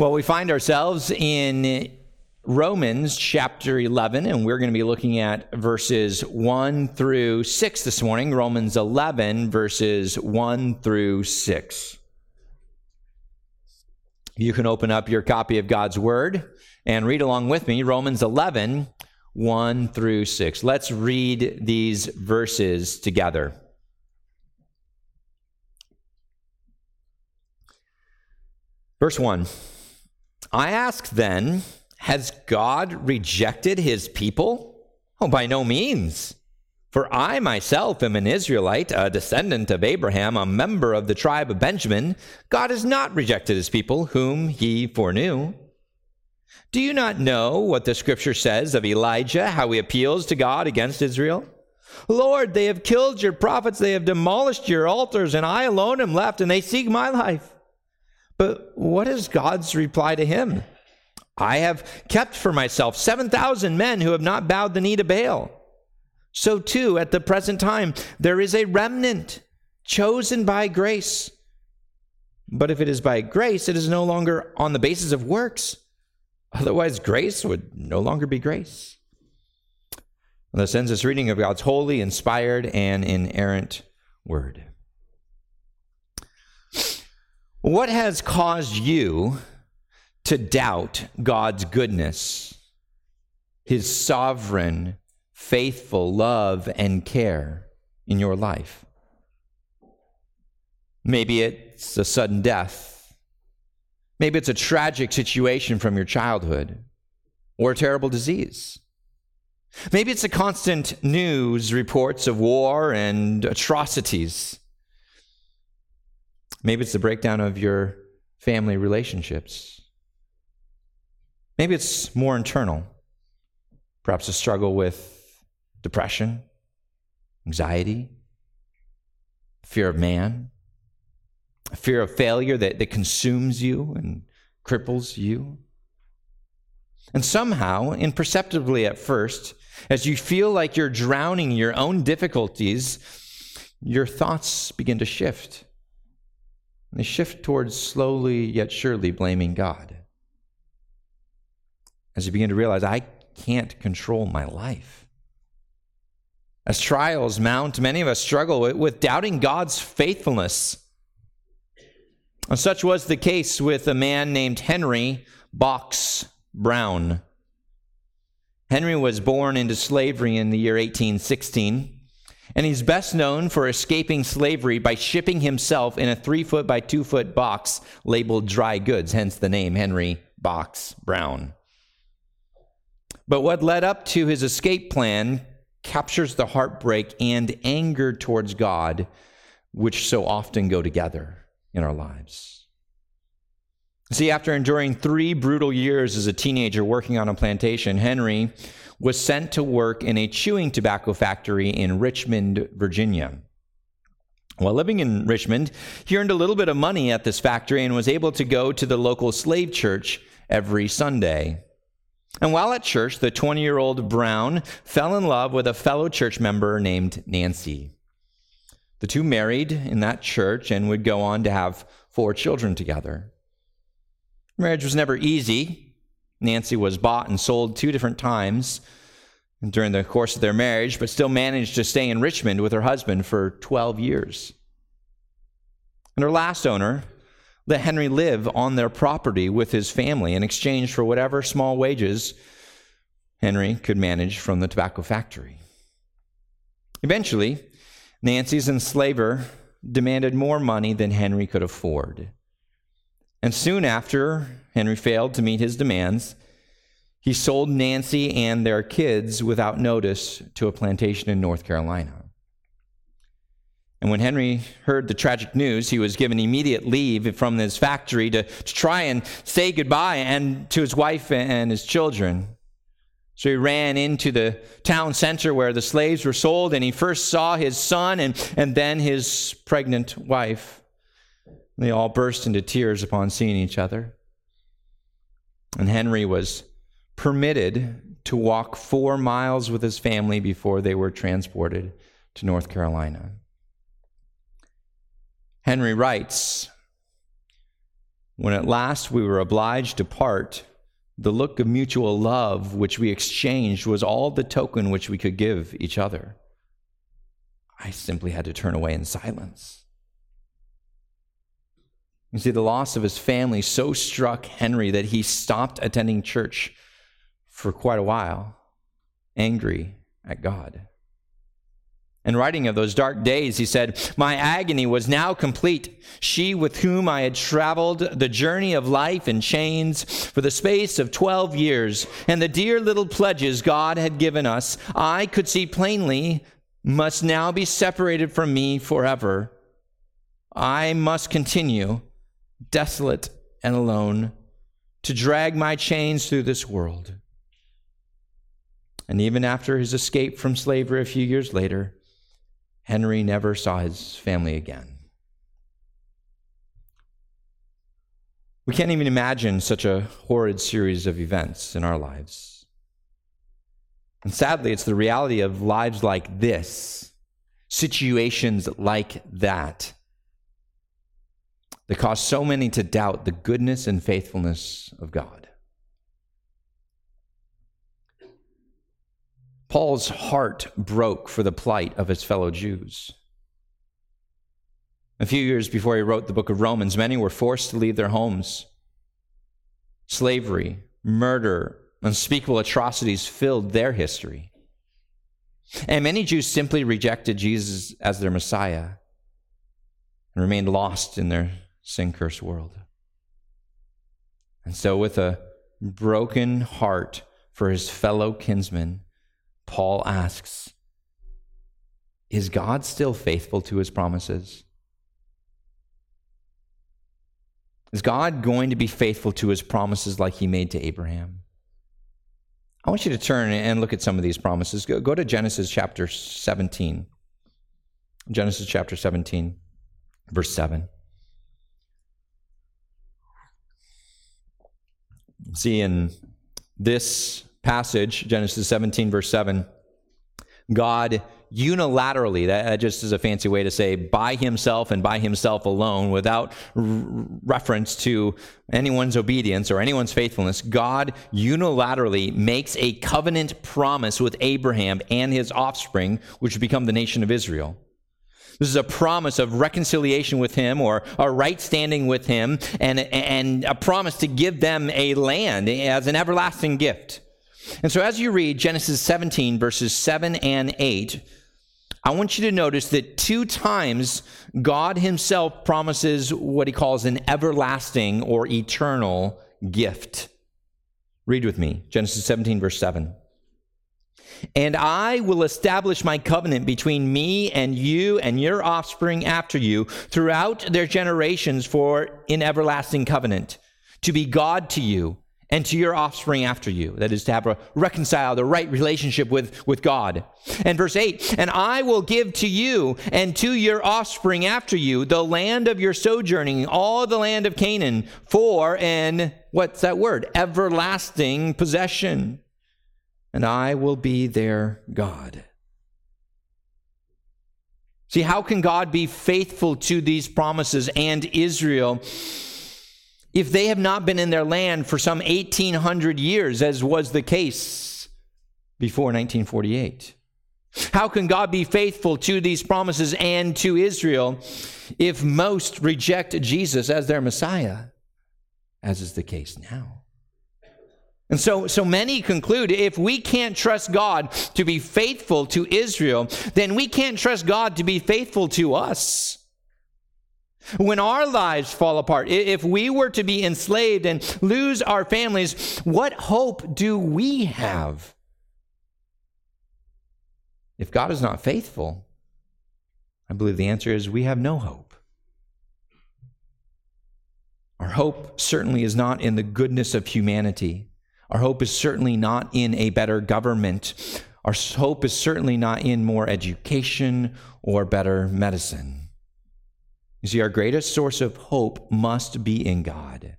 Well, we find ourselves in Romans chapter 11, and we're going to be looking at verses 1 through 6 this morning. Romans 11, verses 1 through 6. You can open up your copy of God's Word and read along with me Romans 11, 1 through 6. Let's read these verses together. Verse 1 I ask then, has God rejected his people? Oh, by no means. For I myself am an Israelite, a descendant of Abraham, a member of the tribe of Benjamin. God has not rejected his people, whom he foreknew. Do you not know what the scripture says of Elijah, how he appeals to God against Israel? Lord, they have killed your prophets, they have demolished your altars, and I alone am left, and they seek my life. But what is God's reply to him? I have kept for myself 7,000 men who have not bowed the knee to Baal. So, too, at the present time, there is a remnant chosen by grace. But if it is by grace, it is no longer on the basis of works. Otherwise, grace would no longer be grace. And This ends this reading of God's holy, inspired, and inerrant word. What has caused you to doubt God's goodness, his sovereign, faithful love and care in your life? Maybe it's a sudden death. Maybe it's a tragic situation from your childhood or a terrible disease. Maybe it's the constant news reports of war and atrocities. Maybe it's the breakdown of your family relationships. Maybe it's more internal. Perhaps a struggle with depression, anxiety, fear of man, fear of failure that, that consumes you and cripples you. And somehow, imperceptibly at first, as you feel like you're drowning in your own difficulties, your thoughts begin to shift. They shift towards slowly yet surely blaming God. As you begin to realize, I can't control my life. As trials mount, many of us struggle with, with doubting God's faithfulness. And such was the case with a man named Henry Box Brown. Henry was born into slavery in the year 1816 and he's best known for escaping slavery by shipping himself in a three foot by two foot box labeled dry goods, hence the name Henry Box Brown. But what led up to his escape plan captures the heartbreak and anger towards God, which so often go together in our lives. See, after enduring three brutal years as a teenager working on a plantation, Henry was sent to work in a chewing tobacco factory in Richmond, Virginia. While living in Richmond, he earned a little bit of money at this factory and was able to go to the local slave church every Sunday. And while at church, the 20 year old Brown fell in love with a fellow church member named Nancy. The two married in that church and would go on to have four children together. Marriage was never easy, Nancy was bought and sold two different times during the course of their marriage, but still managed to stay in Richmond with her husband for 12 years. And her last owner let Henry live on their property with his family in exchange for whatever small wages Henry could manage from the tobacco factory. Eventually, Nancy's enslaver demanded more money than Henry could afford. And soon after Henry failed to meet his demands, he sold Nancy and their kids without notice to a plantation in North Carolina. And when Henry heard the tragic news, he was given immediate leave from his factory to, to try and say goodbye and to his wife and his children. So he ran into the town center where the slaves were sold, and he first saw his son and, and then his pregnant wife. They all burst into tears upon seeing each other. And Henry was permitted to walk four miles with his family before they were transported to North Carolina. Henry writes When at last we were obliged to part, the look of mutual love which we exchanged was all the token which we could give each other. I simply had to turn away in silence. You see, the loss of his family so struck Henry that he stopped attending church for quite a while, angry at God. In writing of those dark days, he said, My agony was now complete. She with whom I had traveled the journey of life in chains for the space of 12 years, and the dear little pledges God had given us, I could see plainly must now be separated from me forever. I must continue, desolate and alone, to drag my chains through this world. And even after his escape from slavery a few years later, Henry never saw his family again. We can't even imagine such a horrid series of events in our lives. And sadly, it's the reality of lives like this, situations like that, that cause so many to doubt the goodness and faithfulness of God. Paul's heart broke for the plight of his fellow Jews. A few years before he wrote the book of Romans, many were forced to leave their homes. Slavery, murder, unspeakable atrocities filled their history. And many Jews simply rejected Jesus as their Messiah and remained lost in their sin cursed world. And so, with a broken heart for his fellow kinsmen, Paul asks Is God still faithful to his promises? Is God going to be faithful to his promises like he made to Abraham? I want you to turn and look at some of these promises. Go, go to Genesis chapter 17. Genesis chapter 17, verse 7. See, in this passage, Genesis 17, verse 7, God unilaterally, that just is a fancy way to say by himself and by himself alone, without r- reference to anyone's obedience or anyone's faithfulness, God unilaterally makes a covenant promise with Abraham and his offspring, which become the nation of Israel. This is a promise of reconciliation with him or a right standing with him and, and a promise to give them a land as an everlasting gift. And so, as you read Genesis 17, verses 7 and 8, I want you to notice that two times God Himself promises what He calls an everlasting or eternal gift. Read with me Genesis 17, verse 7. And I will establish my covenant between me and you and your offspring after you throughout their generations for an everlasting covenant, to be God to you and to your offspring after you. That is to have a reconcile the right relationship with, with God. And verse 8, and I will give to you and to your offspring after you the land of your sojourning, all the land of Canaan, for an, what's that word? Everlasting possession. And I will be their God. See, how can God be faithful to these promises and Israel? if they have not been in their land for some 1800 years, as was the case before 1948? How can God be faithful to these promises and to Israel if most reject Jesus as their Messiah, as is the case now? And so, so many conclude if we can't trust God to be faithful to Israel, then we can't trust God to be faithful to us. When our lives fall apart, if we were to be enslaved and lose our families, what hope do we have? If God is not faithful, I believe the answer is we have no hope. Our hope certainly is not in the goodness of humanity. Our hope is certainly not in a better government. Our hope is certainly not in more education or better medicine. You see, our greatest source of hope must be in God,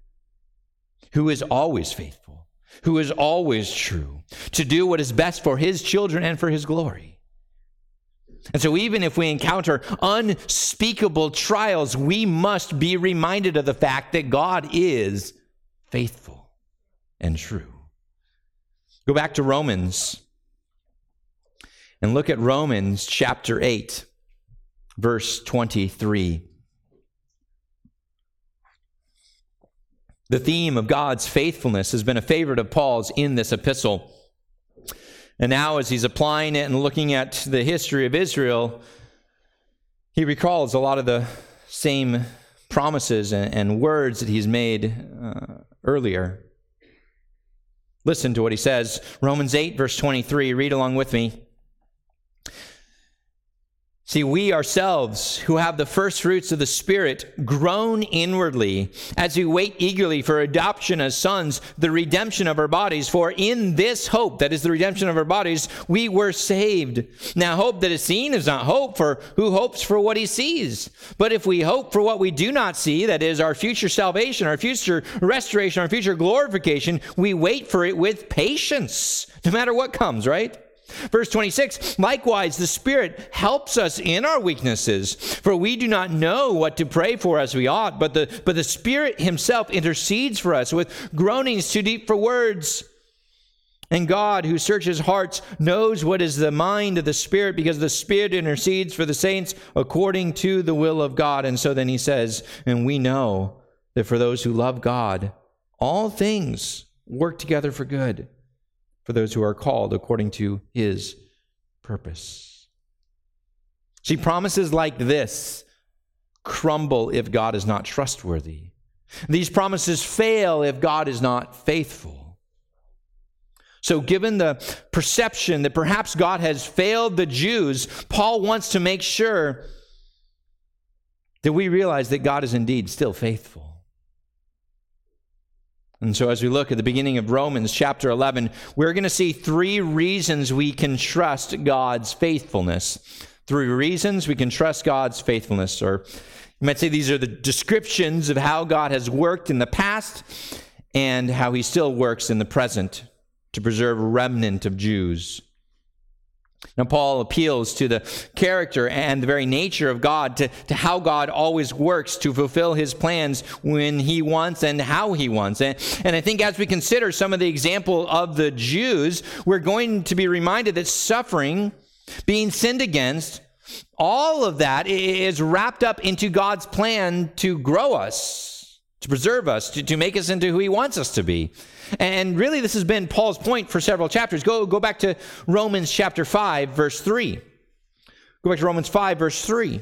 who is always faithful, who is always true, to do what is best for his children and for his glory. And so, even if we encounter unspeakable trials, we must be reminded of the fact that God is faithful and true. Go back to Romans and look at Romans chapter 8, verse 23. The theme of God's faithfulness has been a favorite of Paul's in this epistle. And now, as he's applying it and looking at the history of Israel, he recalls a lot of the same promises and, and words that he's made uh, earlier. Listen to what he says Romans 8, verse 23. Read along with me. See, we ourselves who have the first fruits of the Spirit groan inwardly as we wait eagerly for adoption as sons, the redemption of our bodies. For in this hope, that is the redemption of our bodies, we were saved. Now, hope that is seen is not hope, for who hopes for what he sees? But if we hope for what we do not see, that is our future salvation, our future restoration, our future glorification, we wait for it with patience, no matter what comes, right? Verse 26 Likewise, the Spirit helps us in our weaknesses, for we do not know what to pray for as we ought, but the, but the Spirit Himself intercedes for us with groanings too deep for words. And God, who searches hearts, knows what is the mind of the Spirit, because the Spirit intercedes for the saints according to the will of God. And so then He says, And we know that for those who love God, all things work together for good for those who are called according to his purpose. See, promises like this crumble if God is not trustworthy. These promises fail if God is not faithful. So, given the perception that perhaps God has failed the Jews, Paul wants to make sure that we realize that God is indeed still faithful. And so, as we look at the beginning of Romans chapter 11, we're going to see three reasons we can trust God's faithfulness. Three reasons we can trust God's faithfulness. Or you might say these are the descriptions of how God has worked in the past and how he still works in the present to preserve a remnant of Jews. Now, Paul appeals to the character and the very nature of God, to, to how God always works to fulfill his plans when he wants and how he wants. And, and I think as we consider some of the example of the Jews, we're going to be reminded that suffering, being sinned against, all of that is wrapped up into God's plan to grow us, to preserve us, to, to make us into who he wants us to be. And really, this has been Paul's point for several chapters. Go, go back to Romans chapter 5, verse 3. Go back to Romans 5, verse 3.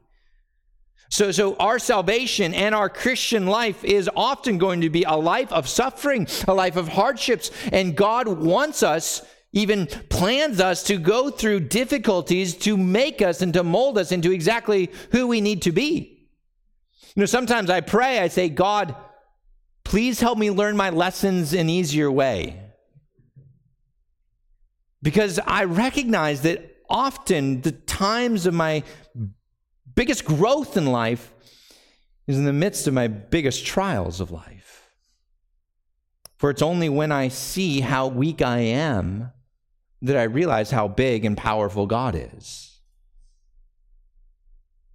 So, so our salvation and our Christian life is often going to be a life of suffering, a life of hardships. And God wants us, even plans us to go through difficulties to make us and to mold us into exactly who we need to be. You know, sometimes I pray, I say, God, please help me learn my lessons in easier way. Because I recognize that often the times of my biggest growth in life is in the midst of my biggest trials of life. For it's only when I see how weak I am that I realize how big and powerful God is.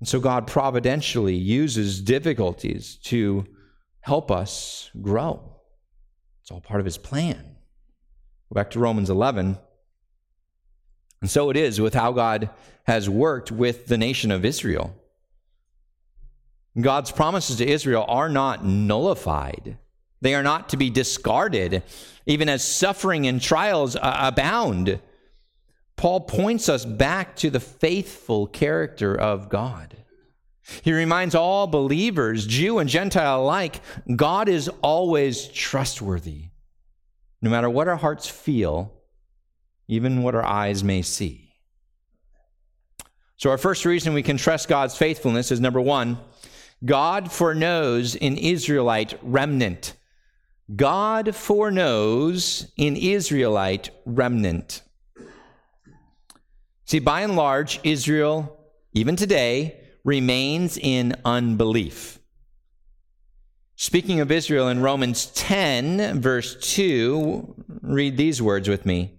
And so God providentially uses difficulties to help us grow. It's all part of his plan. Go back to Romans 11. And so it is with how God has worked with the nation of Israel. God's promises to Israel are not nullified. They are not to be discarded, even as suffering and trials abound. Paul points us back to the faithful character of God. He reminds all believers, Jew and Gentile alike, God is always trustworthy, no matter what our hearts feel even what our eyes may see. So, our first reason we can trust God's faithfulness is number one, God foreknows an Israelite remnant. God foreknows an Israelite remnant. See, by and large, Israel, even today, remains in unbelief. Speaking of Israel in Romans 10, verse 2, read these words with me.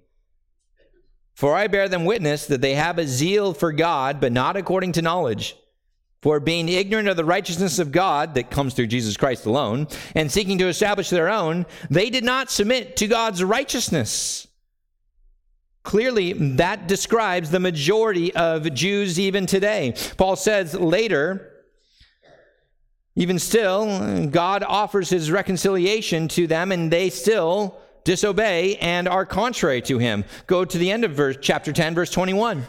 For I bear them witness that they have a zeal for God, but not according to knowledge. For being ignorant of the righteousness of God that comes through Jesus Christ alone, and seeking to establish their own, they did not submit to God's righteousness. Clearly, that describes the majority of Jews even today. Paul says later, even still, God offers his reconciliation to them, and they still disobey and are contrary to him. Go to the end of verse, chapter 10, verse 21.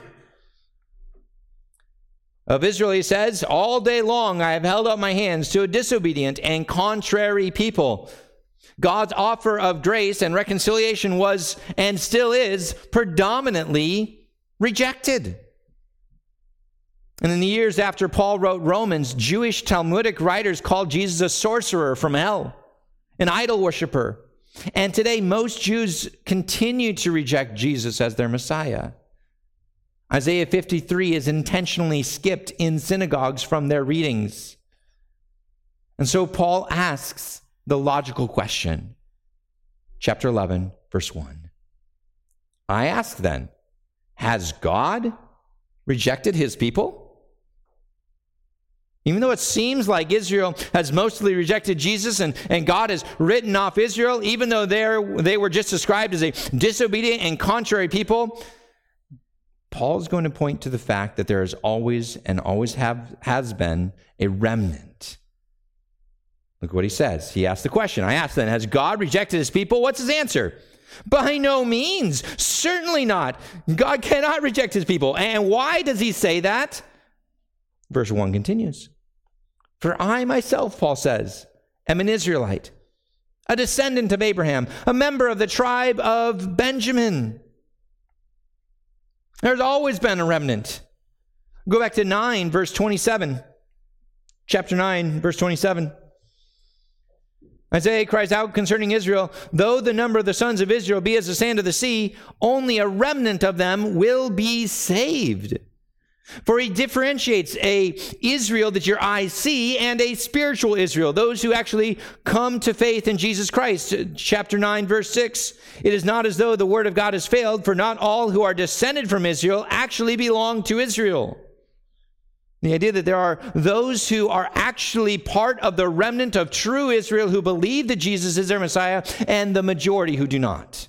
Of Israel, he says, All day long I have held out my hands to a disobedient and contrary people. God's offer of grace and reconciliation was and still is predominantly rejected. And in the years after Paul wrote Romans, Jewish Talmudic writers called Jesus a sorcerer from hell, an idol worshiper, and today, most Jews continue to reject Jesus as their Messiah. Isaiah 53 is intentionally skipped in synagogues from their readings. And so Paul asks the logical question, chapter 11, verse 1. I ask then, has God rejected his people? Even though it seems like Israel has mostly rejected Jesus and, and God has written off Israel, even though they were just described as a disobedient and contrary people, Paul is going to point to the fact that there is always and always have, has been a remnant. Look what he says. He asked the question. I asked then, has God rejected his people? What's his answer? By no means. Certainly not. God cannot reject his people. And why does he say that? Verse 1 continues. For I myself, Paul says, am an Israelite, a descendant of Abraham, a member of the tribe of Benjamin. There's always been a remnant. Go back to 9, verse 27. Chapter 9, verse 27. Isaiah cries out concerning Israel, though the number of the sons of Israel be as the sand of the sea, only a remnant of them will be saved. For he differentiates a Israel that your eyes see and a spiritual Israel, those who actually come to faith in Jesus Christ. Chapter 9, verse 6. It is not as though the word of God has failed, for not all who are descended from Israel actually belong to Israel. The idea that there are those who are actually part of the remnant of true Israel who believe that Jesus is their Messiah, and the majority who do not.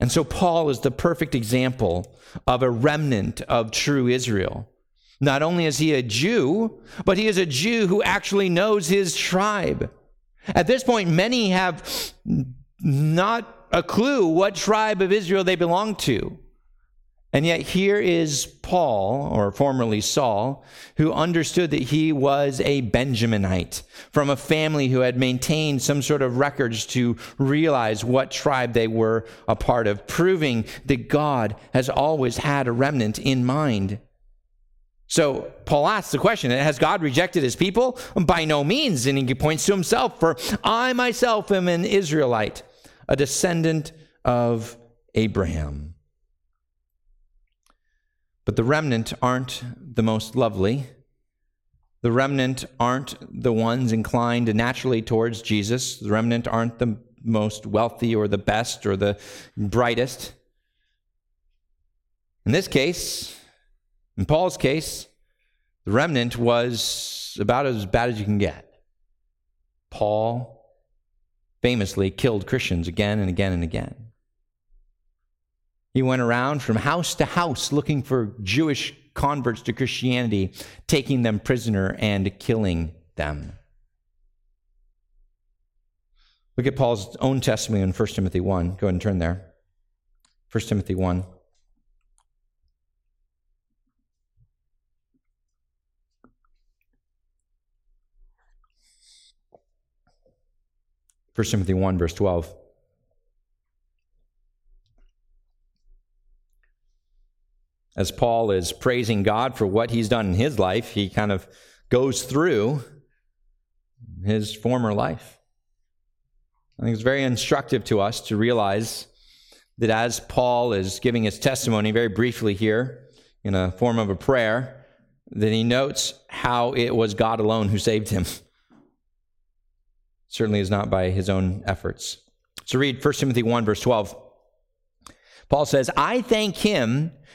And so Paul is the perfect example of a remnant of true Israel. Not only is he a Jew, but he is a Jew who actually knows his tribe. At this point, many have not a clue what tribe of Israel they belong to. And yet, here is Paul, or formerly Saul, who understood that he was a Benjaminite from a family who had maintained some sort of records to realize what tribe they were a part of, proving that God has always had a remnant in mind. So Paul asks the question Has God rejected his people? By no means. And he points to himself, For I myself am an Israelite, a descendant of Abraham. But the remnant aren't the most lovely. The remnant aren't the ones inclined naturally towards Jesus. The remnant aren't the most wealthy or the best or the brightest. In this case, in Paul's case, the remnant was about as bad as you can get. Paul famously killed Christians again and again and again. He went around from house to house looking for Jewish converts to Christianity, taking them prisoner and killing them. Look at Paul's own testimony in 1 Timothy 1. Go ahead and turn there. 1 Timothy 1. First Timothy 1, verse 12. As Paul is praising God for what he's done in his life, he kind of goes through his former life. I think it's very instructive to us to realize that as Paul is giving his testimony very briefly here in a form of a prayer, that he notes how it was God alone who saved him. Certainly is not by his own efforts. So read 1 Timothy 1, verse 12. Paul says, I thank him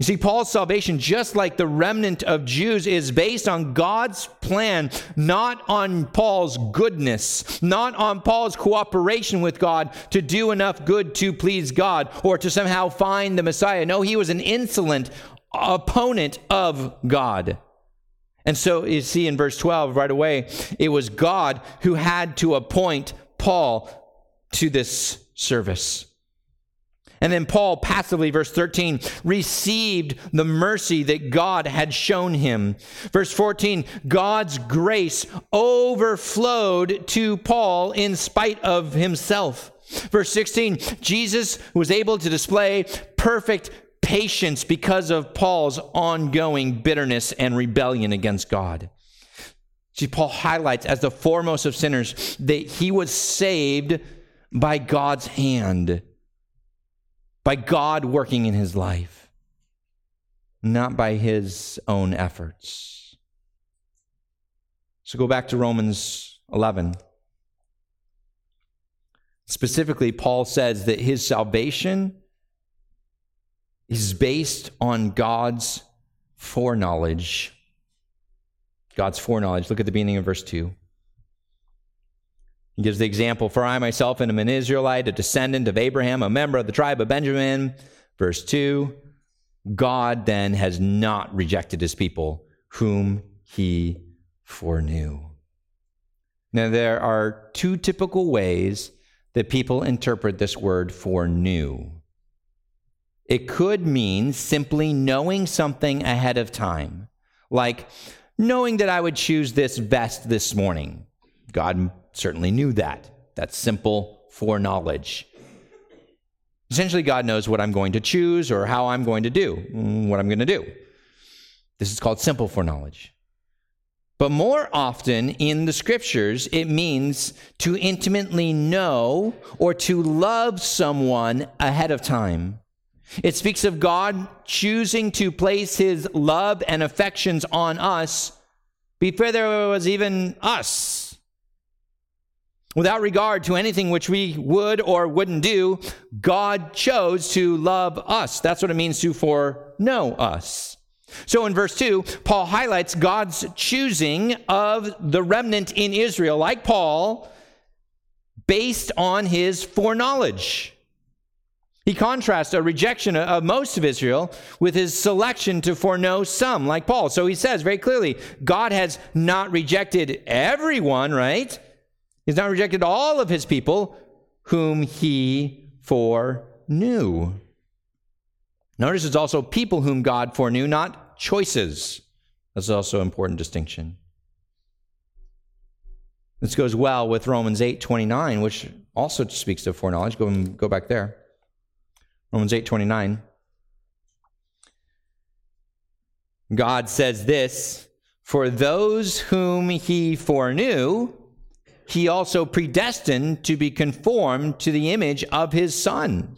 You see, Paul's salvation, just like the remnant of Jews, is based on God's plan, not on Paul's goodness, not on Paul's cooperation with God to do enough good to please God or to somehow find the Messiah. No, he was an insolent opponent of God. And so you see in verse 12 right away, it was God who had to appoint Paul to this service. And then Paul passively, verse 13, received the mercy that God had shown him. Verse 14, God's grace overflowed to Paul in spite of himself. Verse 16, Jesus was able to display perfect patience because of Paul's ongoing bitterness and rebellion against God. See, Paul highlights as the foremost of sinners that he was saved by God's hand by God working in his life, not by his own efforts. So go back to Romans 11. Specifically, Paul says that his salvation is based on God's foreknowledge. God's foreknowledge. Look at the beginning of verse 2. He gives the example For I myself am an Israelite, a descendant of Abraham, a member of the tribe of Benjamin. Verse 2 God then has not rejected his people, whom he foreknew. Now, there are two typical ways that people interpret this word foreknew. It could mean simply knowing something ahead of time, like knowing that I would choose this vest this morning. God certainly knew that. That's simple foreknowledge. Essentially, God knows what I'm going to choose or how I'm going to do, mm, what I'm going to do. This is called simple foreknowledge. But more often in the scriptures, it means to intimately know or to love someone ahead of time. It speaks of God choosing to place his love and affections on us before there was even us Without regard to anything which we would or wouldn't do, God chose to love us. That's what it means to foreknow us. So in verse 2, Paul highlights God's choosing of the remnant in Israel, like Paul, based on his foreknowledge. He contrasts a rejection of most of Israel with his selection to foreknow some, like Paul. So he says very clearly God has not rejected everyone, right? He's not rejected all of his people whom he foreknew. Notice it's also people whom God foreknew, not choices. That's also an important distinction. This goes well with Romans 8 29, which also speaks of foreknowledge. Go, go back there. Romans 8 29. God says this For those whom he foreknew, he also predestined to be conformed to the image of his son.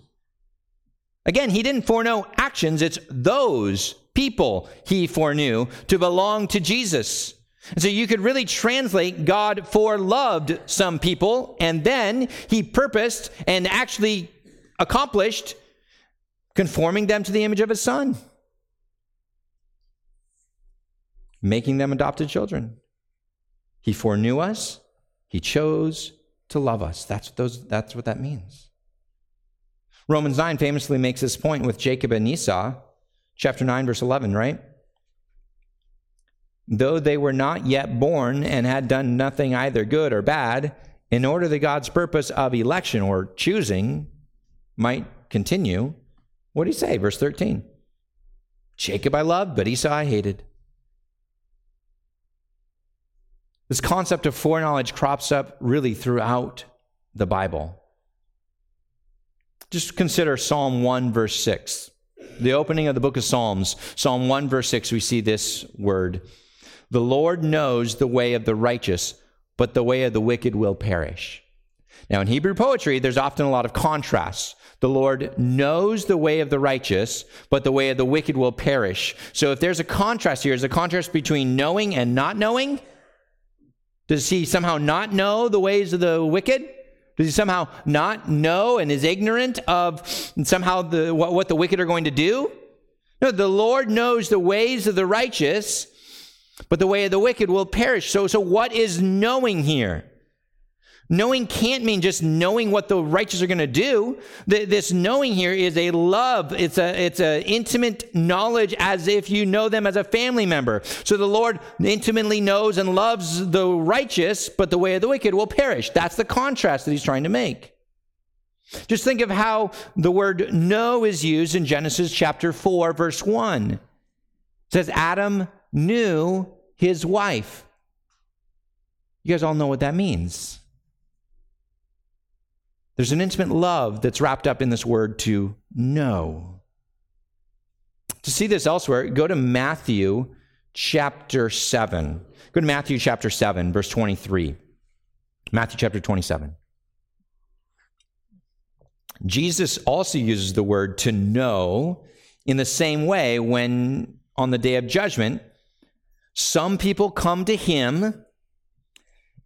Again, he didn't foreknow actions, it's those people he foreknew to belong to Jesus. And so you could really translate God foreloved some people, and then he purposed and actually accomplished conforming them to the image of his son, making them adopted children. He foreknew us, he chose to love us. That's what, those, that's what that means. Romans 9 famously makes this point with Jacob and Esau, chapter 9, verse 11, right? Though they were not yet born and had done nothing either good or bad, in order that God's purpose of election or choosing might continue, what did he say? Verse 13 Jacob I loved, but Esau I hated. This concept of foreknowledge crops up really throughout the Bible. Just consider Psalm 1, verse 6. The opening of the book of Psalms, Psalm 1, verse 6, we see this word The Lord knows the way of the righteous, but the way of the wicked will perish. Now, in Hebrew poetry, there's often a lot of contrasts. The Lord knows the way of the righteous, but the way of the wicked will perish. So, if there's a contrast here, there's a contrast between knowing and not knowing. Does he somehow not know the ways of the wicked? Does he somehow not know and is ignorant of somehow the, what, what the wicked are going to do? No, the Lord knows the ways of the righteous, but the way of the wicked will perish. So, so what is knowing here? Knowing can't mean just knowing what the righteous are going to do. This knowing here is a love. It's a it's an intimate knowledge as if you know them as a family member. So the Lord intimately knows and loves the righteous, but the way of the wicked will perish. That's the contrast that he's trying to make. Just think of how the word know is used in Genesis chapter 4 verse 1. It says Adam knew his wife. You guys all know what that means. There's an intimate love that's wrapped up in this word to know. To see this elsewhere, go to Matthew chapter 7. Go to Matthew chapter 7, verse 23. Matthew chapter 27. Jesus also uses the word to know in the same way when on the day of judgment, some people come to him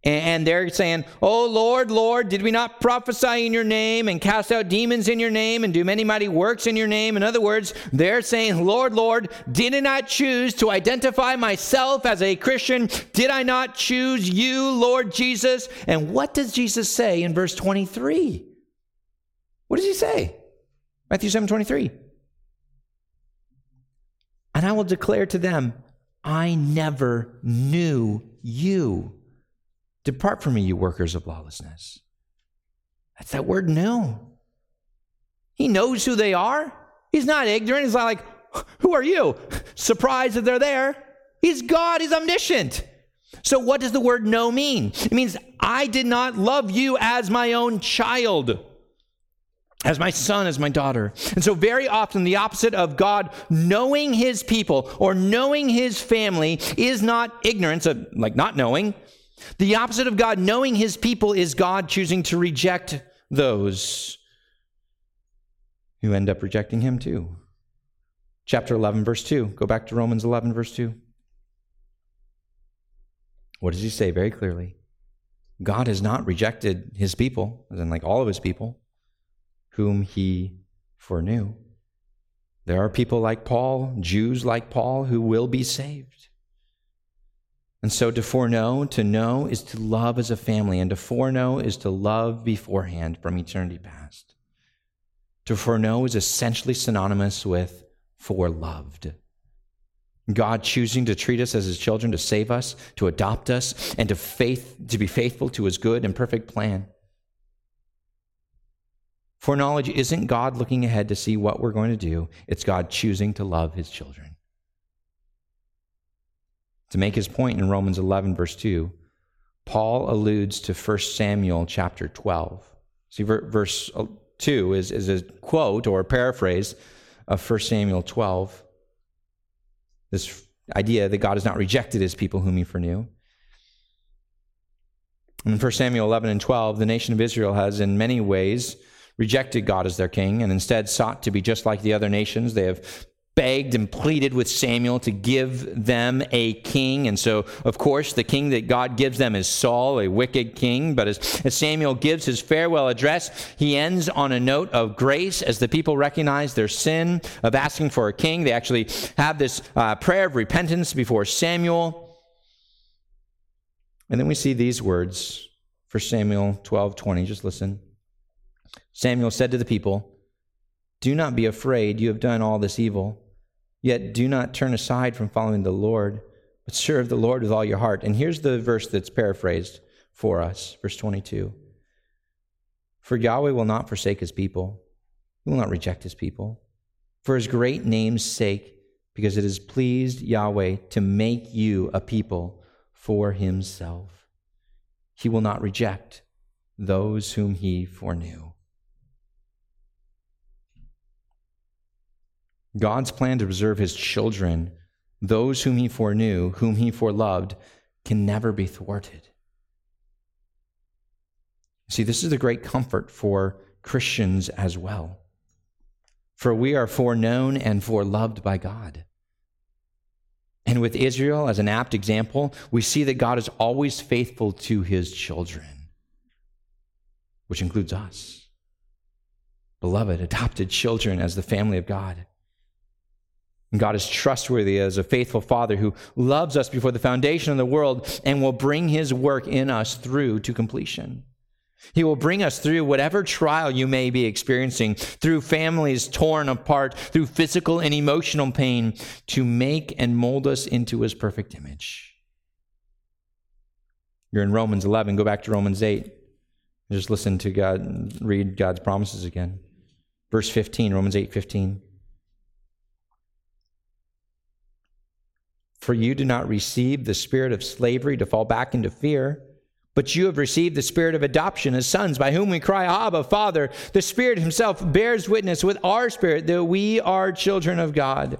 and they're saying, Oh Lord, Lord, did we not prophesy in your name and cast out demons in your name and do many mighty works in your name? In other words, they're saying, Lord, Lord, did I choose to identify myself as a Christian? Did I not choose you, Lord Jesus? And what does Jesus say in verse 23? What does he say? Matthew 7 23. And I will declare to them, I never knew you. Depart from me, you workers of lawlessness. That's that word know. He knows who they are. He's not ignorant. He's not like, who are you? Surprised that they're there. He's God, he's omniscient. So, what does the word know mean? It means, I did not love you as my own child, as my son, as my daughter. And so, very often, the opposite of God knowing his people or knowing his family is not ignorance, uh, like not knowing, the opposite of God knowing his people is God choosing to reject those who end up rejecting him too. Chapter 11, verse 2. Go back to Romans 11, verse 2. What does he say very clearly? God has not rejected his people, as in like all of his people, whom he foreknew. There are people like Paul, Jews like Paul, who will be saved. And so to foreknow, to know is to love as a family, and to foreknow is to love beforehand from eternity past. To foreknow is essentially synonymous with foreloved. God choosing to treat us as his children, to save us, to adopt us, and to faith to be faithful to his good and perfect plan. Foreknowledge isn't God looking ahead to see what we're going to do, it's God choosing to love his children. To make his point in Romans 11, verse 2, Paul alludes to 1 Samuel chapter 12. See, verse uh, 2 is, is a quote or a paraphrase of 1 Samuel 12. This idea that God has not rejected his people whom he foreknew. In 1 Samuel 11 and 12, the nation of Israel has in many ways rejected God as their king and instead sought to be just like the other nations. They have begged and pleaded with Samuel to give them a king. And so, of course, the king that God gives them is Saul, a wicked king. But as, as, Samuel gives his farewell address, he ends on a note of grace as the people recognize their sin of asking for a king. They actually have this uh, prayer of repentance before Samuel. And then we see these words for Samuel 12 20. Just listen. Samuel said to the people, Do not be afraid, you have done all this evil. Yet do not turn aside from following the Lord, but serve the Lord with all your heart. And here's the verse that's paraphrased for us, verse 22. For Yahweh will not forsake his people, he will not reject his people. For his great name's sake, because it has pleased Yahweh to make you a people for himself. He will not reject those whom he foreknew. God's plan to preserve his children, those whom he foreknew, whom he foreloved, can never be thwarted. See, this is the great comfort for Christians as well. For we are foreknown and foreloved by God. And with Israel as an apt example, we see that God is always faithful to his children, which includes us. Beloved, adopted children as the family of God. God is trustworthy as a faithful Father who loves us before the foundation of the world and will bring his work in us through to completion. He will bring us through whatever trial you may be experiencing, through families torn apart, through physical and emotional pain, to make and mold us into his perfect image. You're in Romans 11. Go back to Romans 8. Just listen to God, read God's promises again. Verse 15, Romans 8 15. For you do not receive the spirit of slavery to fall back into fear, but you have received the spirit of adoption as sons, by whom we cry, Abba, Father. The Spirit Himself bears witness with our spirit that we are children of God.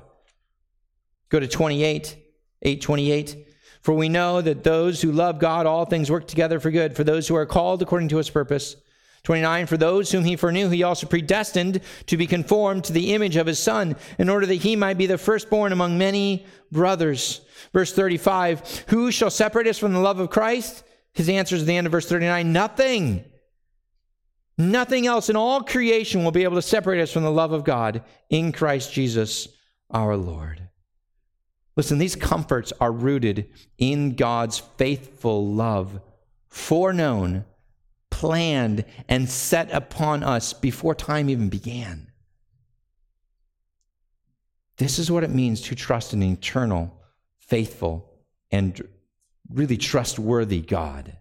Go to 28, 828. For we know that those who love God, all things work together for good, for those who are called according to His purpose. 29 For those whom he foreknew, he also predestined to be conformed to the image of his son, in order that he might be the firstborn among many brothers. Verse 35 Who shall separate us from the love of Christ? His answer is at the end of verse 39 Nothing. Nothing else in all creation will be able to separate us from the love of God in Christ Jesus our Lord. Listen, these comforts are rooted in God's faithful love, foreknown planned and set upon us before time even began. This is what it means to trust an eternal, faithful, and really trustworthy God.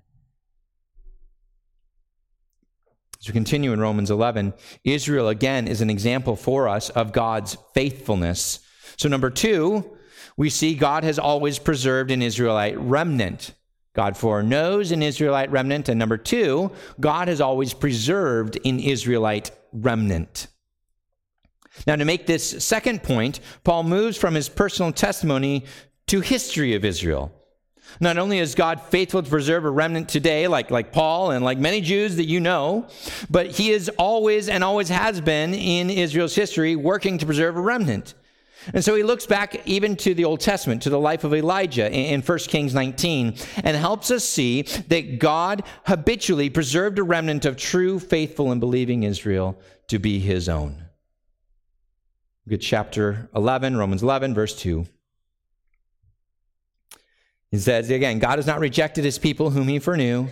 As we continue in Romans 11, Israel again is an example for us of God's faithfulness. So, number two, we see God has always preserved an Israelite remnant. God foreknows an Israelite remnant. And number two, God has always preserved an Israelite remnant. Now, to make this second point, Paul moves from his personal testimony to history of Israel. Not only is God faithful to preserve a remnant today, like, like Paul and like many Jews that you know, but he is always and always has been in Israel's history working to preserve a remnant. And so he looks back even to the Old Testament, to the life of Elijah in 1 Kings 19, and helps us see that God habitually preserved a remnant of true, faithful, and believing Israel to be his own. Good chapter 11, Romans 11, verse 2. He says again, God has not rejected his people whom he foreknew.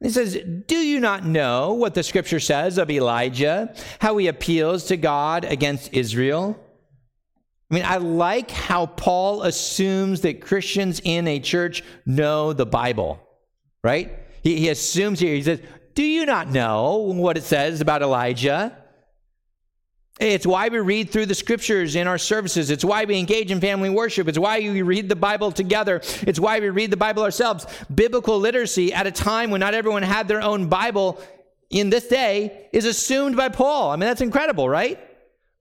He says, Do you not know what the scripture says of Elijah, how he appeals to God against Israel? I mean, I like how Paul assumes that Christians in a church know the Bible, right? He, he assumes here, he says, Do you not know what it says about Elijah? It's why we read through the scriptures in our services. It's why we engage in family worship. It's why we read the Bible together. It's why we read the Bible ourselves. Biblical literacy at a time when not everyone had their own Bible in this day is assumed by Paul. I mean, that's incredible, right?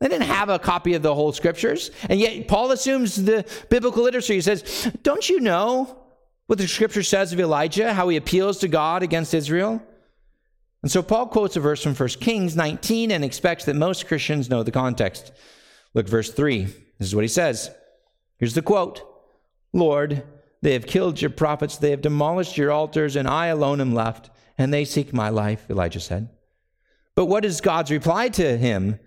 They didn't have a copy of the whole scriptures. And yet, Paul assumes the biblical literacy. He says, Don't you know what the scripture says of Elijah, how he appeals to God against Israel? And so, Paul quotes a verse from 1 Kings 19 and expects that most Christians know the context. Look, verse 3. This is what he says. Here's the quote Lord, they have killed your prophets, they have demolished your altars, and I alone am left, and they seek my life, Elijah said. But what is God's reply to him?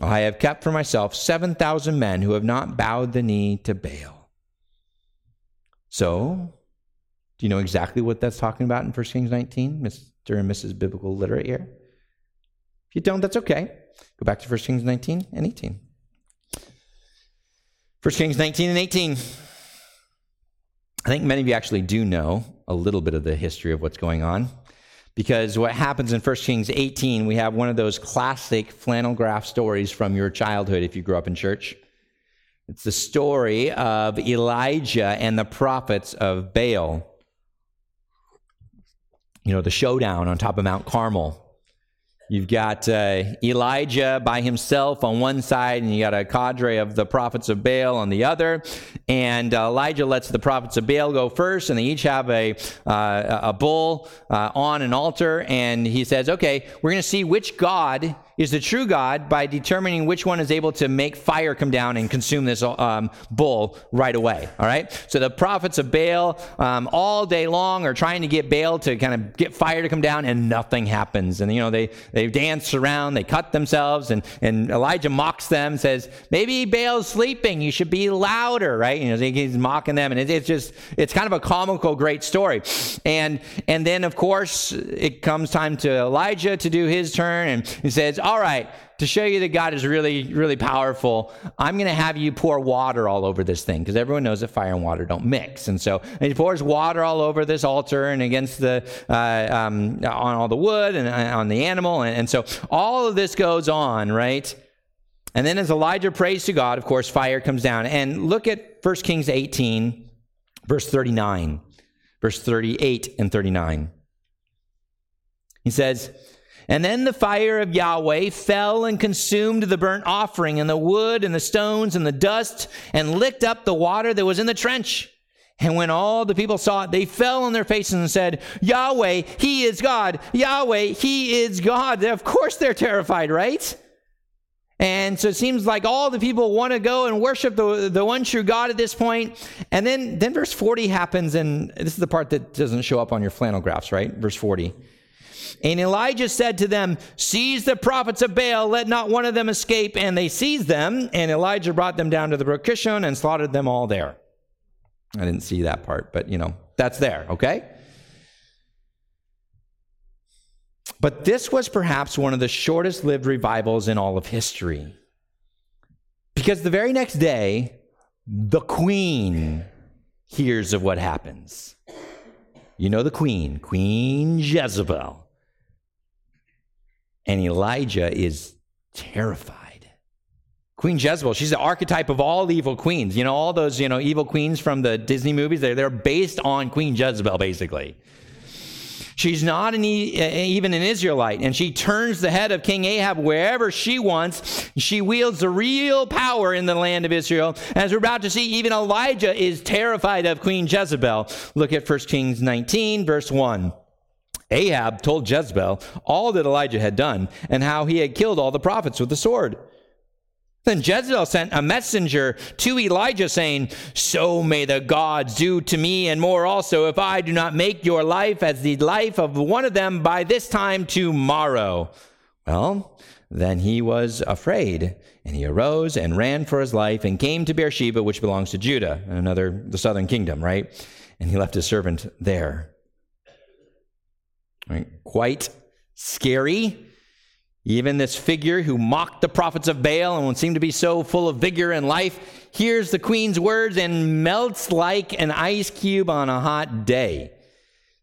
I have kept for myself 7,000 men who have not bowed the knee to Baal. So, do you know exactly what that's talking about in 1 Kings 19, Mr. and Mrs. Biblical Literate here? If you don't, that's okay. Go back to 1 Kings 19 and 18. 1 Kings 19 and 18. I think many of you actually do know a little bit of the history of what's going on. Because what happens in 1 Kings 18, we have one of those classic flannel graph stories from your childhood if you grew up in church. It's the story of Elijah and the prophets of Baal. You know, the showdown on top of Mount Carmel. You've got uh, Elijah by himself on one side, and you got a cadre of the prophets of Baal on the other. And uh, Elijah lets the prophets of Baal go first, and they each have a, uh, a bull uh, on an altar. And he says, Okay, we're going to see which God is the true God by determining which one is able to make fire come down and consume this um, bull right away. All right? So the prophets of Baal um, all day long are trying to get Baal to kind of get fire to come down, and nothing happens. And, you know, they, they dance around, they cut themselves, and, and Elijah mocks them, says, Maybe Baal's sleeping. You should be louder, right? You know, he's mocking them, and it, it's just, it's kind of a comical, great story. And, and then, of course, it comes time to Elijah to do his turn, and he says, all right, to show you that God is really, really powerful, I'm going to have you pour water all over this thing because everyone knows that fire and water don't mix. And so and he pours water all over this altar and against the, uh, um, on all the wood and uh, on the animal. And, and so all of this goes on, right? And then as Elijah prays to God, of course, fire comes down. And look at 1 Kings 18, verse 39, verse 38 and 39. He says, and then the fire of Yahweh fell and consumed the burnt offering and the wood and the stones and the dust and licked up the water that was in the trench. And when all the people saw it, they fell on their faces and said, Yahweh, He is God. Yahweh, He is God. Of course they're terrified, right? And so it seems like all the people want to go and worship the, the one true God at this point. And then, then verse 40 happens, and this is the part that doesn't show up on your flannel graphs, right? Verse 40. And Elijah said to them, Seize the prophets of Baal, let not one of them escape. And they seized them, and Elijah brought them down to the brook Kishon and slaughtered them all there. I didn't see that part, but you know, that's there, okay? But this was perhaps one of the shortest lived revivals in all of history. Because the very next day, the queen hears of what happens. You know the queen, Queen Jezebel. And Elijah is terrified. Queen Jezebel, she's the archetype of all evil queens. You know, all those, you know, evil queens from the Disney movies, they're, they're based on Queen Jezebel, basically. She's not an, even an Israelite, and she turns the head of King Ahab wherever she wants. She wields the real power in the land of Israel. As we're about to see, even Elijah is terrified of Queen Jezebel. Look at 1 Kings 19, verse 1. Ahab told Jezebel all that Elijah had done and how he had killed all the prophets with the sword. Then Jezebel sent a messenger to Elijah saying, So may the gods do to me and more also if I do not make your life as the life of one of them by this time tomorrow. Well, then he was afraid, and he arose and ran for his life and came to Beersheba, which belongs to Judah, another, the southern kingdom, right? And he left his servant there. Right? Quite scary. Even this figure who mocked the prophets of Baal and seemed to be so full of vigor and life hears the queen's words and melts like an ice cube on a hot day.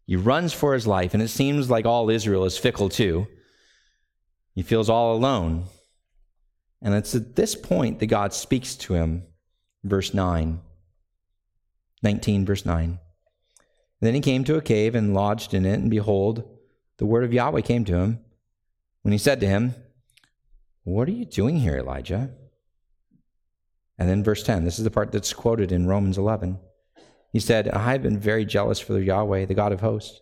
He runs for his life, and it seems like all Israel is fickle too. He feels all alone. And it's at this point that God speaks to him. Verse 9. 19, verse 9. Then he came to a cave and lodged in it, and behold, the word of Yahweh came to him when he said to him, What are you doing here, Elijah? And then verse 10, this is the part that's quoted in Romans 11. He said, I have been very jealous for the Yahweh, the God of hosts.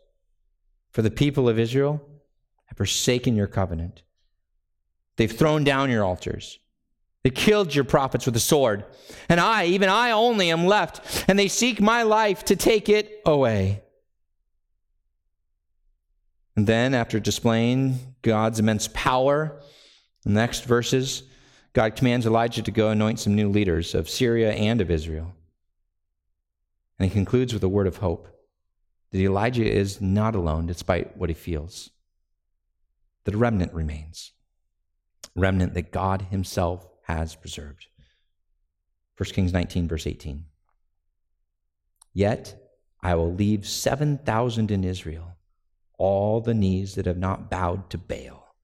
For the people of Israel have forsaken your covenant. They've thrown down your altars. Killed your prophets with the sword. And I, even I only, am left, and they seek my life to take it away. And then, after displaying God's immense power, the next verses, God commands Elijah to go anoint some new leaders of Syria and of Israel. And he concludes with a word of hope that Elijah is not alone despite what he feels, that a remnant remains, a remnant that God himself has preserved. 1 Kings 19, verse 18. Yet I will leave 7,000 in Israel, all the knees that have not bowed to Baal,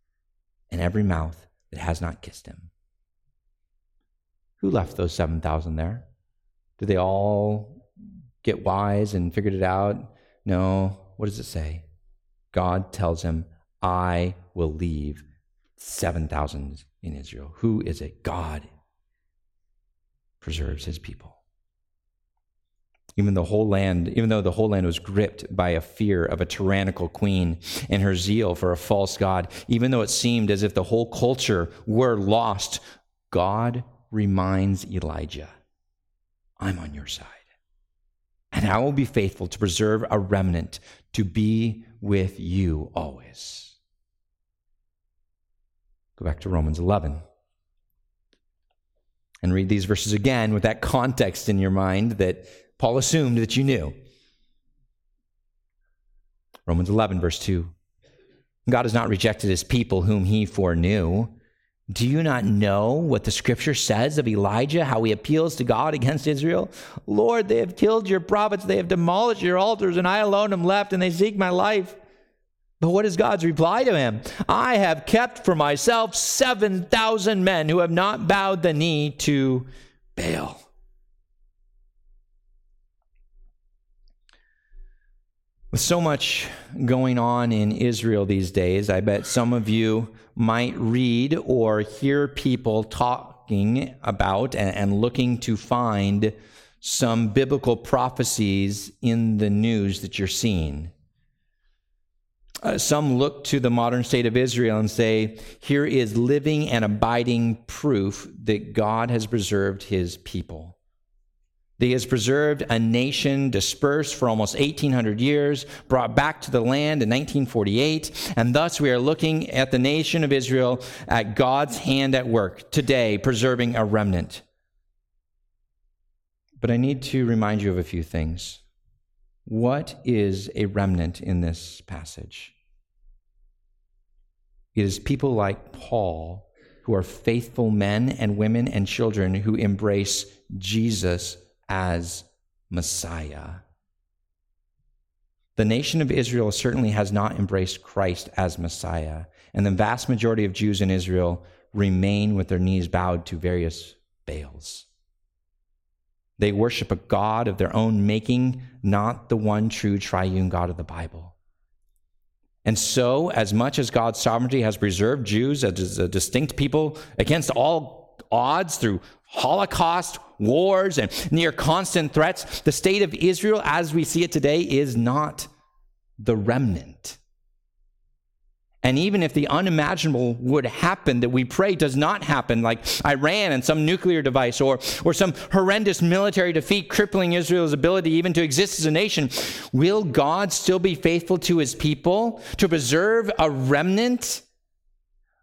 and every mouth that has not kissed him. Who left those 7,000 there? Did they all get wise and figured it out? No. What does it say? God tells him, I will leave 7,000 in Israel. Who is it? God preserves his people. Even the whole land, even though the whole land was gripped by a fear of a tyrannical queen and her zeal for a false god, even though it seemed as if the whole culture were lost, God reminds Elijah, I'm on your side. And I will be faithful to preserve a remnant to be with you always. Go back to Romans 11 and read these verses again with that context in your mind that Paul assumed that you knew. Romans 11, verse 2. God has not rejected his people whom he foreknew. Do you not know what the scripture says of Elijah, how he appeals to God against Israel? Lord, they have killed your prophets, they have demolished your altars, and I alone am left, and they seek my life. But what is God's reply to him? I have kept for myself 7,000 men who have not bowed the knee to Baal. With so much going on in Israel these days, I bet some of you might read or hear people talking about and, looking to find some biblical prophecies in the news that you're seeing. Uh, some look to the modern state of Israel and say, here is living and abiding proof that God has preserved his people. He has preserved a nation dispersed for almost 1800 years, brought back to the land in 1948, and thus we are looking at the nation of Israel at God's hand at work today, preserving a remnant. But I need to remind you of a few things. What is a remnant in this passage? It is people like Paul who are faithful men and women and children who embrace Jesus as Messiah. The nation of Israel certainly has not embraced Christ as Messiah, and the vast majority of Jews in Israel remain with their knees bowed to various Baals. They worship a God of their own making, not the one true triune God of the Bible. And so, as much as God's sovereignty has preserved Jews as a distinct people against all odds through Holocaust, wars, and near constant threats, the state of Israel, as we see it today, is not the remnant. And even if the unimaginable would happen that we pray does not happen, like Iran and some nuclear device or, or some horrendous military defeat crippling Israel's ability even to exist as a nation, will God still be faithful to his people to preserve a remnant?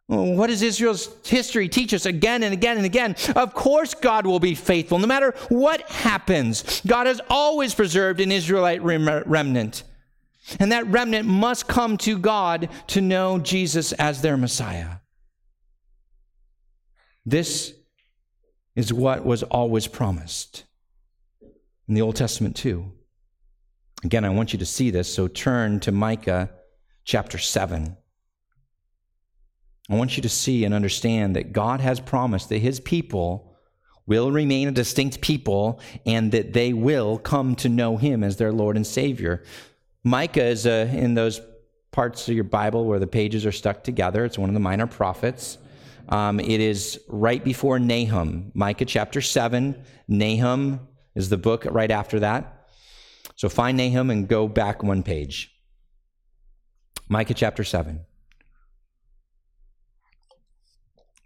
What does Israel's history teach us again and again and again? Of course, God will be faithful no matter what happens. God has always preserved an Israelite remnant. And that remnant must come to God to know Jesus as their Messiah. This is what was always promised in the Old Testament, too. Again, I want you to see this, so turn to Micah chapter 7. I want you to see and understand that God has promised that his people will remain a distinct people and that they will come to know him as their Lord and Savior. Micah is uh, in those parts of your Bible where the pages are stuck together. It's one of the minor prophets. Um, it is right before Nahum, Micah chapter 7. Nahum is the book right after that. So find Nahum and go back one page. Micah chapter 7.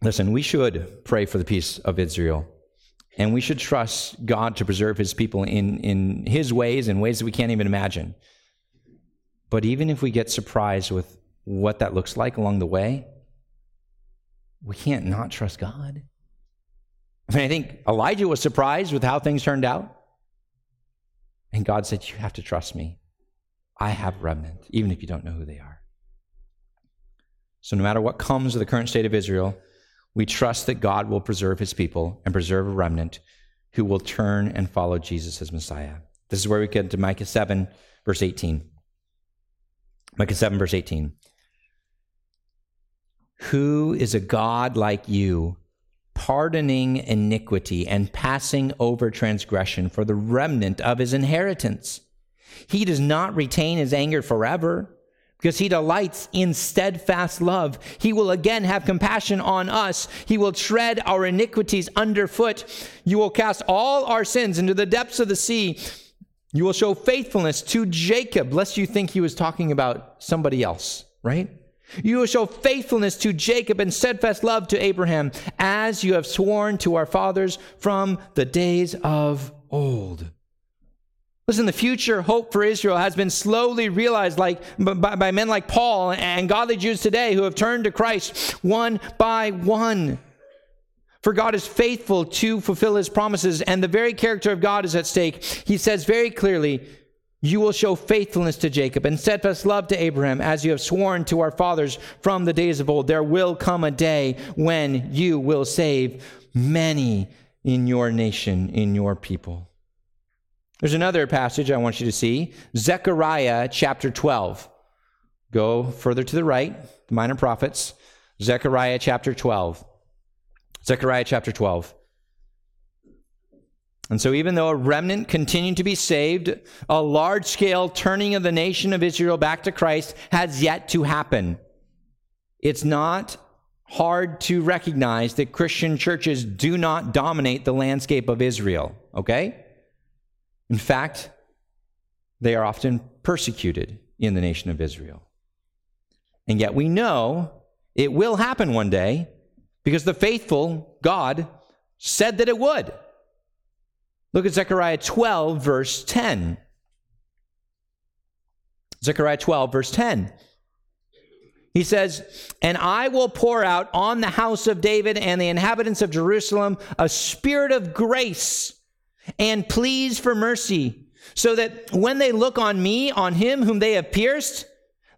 Listen, we should pray for the peace of Israel. And we should trust God to preserve his people in, in his ways, in ways that we can't even imagine. But even if we get surprised with what that looks like along the way, we can't not trust God. I mean, I think Elijah was surprised with how things turned out. And God said, You have to trust me. I have remnant, even if you don't know who they are. So, no matter what comes of the current state of Israel, we trust that God will preserve his people and preserve a remnant who will turn and follow Jesus as Messiah. This is where we get to Micah 7, verse 18. Micah 7, verse 18. Who is a God like you, pardoning iniquity and passing over transgression for the remnant of his inheritance? He does not retain his anger forever because he delights in steadfast love. He will again have compassion on us. He will tread our iniquities underfoot. You will cast all our sins into the depths of the sea. You will show faithfulness to Jacob, lest you think he was talking about somebody else, right? You will show faithfulness to Jacob and steadfast love to Abraham, as you have sworn to our fathers from the days of old. Listen, the future hope for Israel has been slowly realized like, by, by men like Paul and godly Jews today who have turned to Christ one by one. For God is faithful to fulfill his promises, and the very character of God is at stake. He says very clearly, You will show faithfulness to Jacob and steadfast love to Abraham, as you have sworn to our fathers from the days of old. There will come a day when you will save many in your nation, in your people. There's another passage I want you to see Zechariah chapter 12. Go further to the right, the minor prophets. Zechariah chapter 12. Zechariah chapter 12. And so, even though a remnant continued to be saved, a large scale turning of the nation of Israel back to Christ has yet to happen. It's not hard to recognize that Christian churches do not dominate the landscape of Israel, okay? In fact, they are often persecuted in the nation of Israel. And yet we know it will happen one day because the faithful God said that it would. Look at Zechariah 12, verse 10. Zechariah 12, verse 10. He says, And I will pour out on the house of David and the inhabitants of Jerusalem a spirit of grace and pleas for mercy, so that when they look on me, on him whom they have pierced,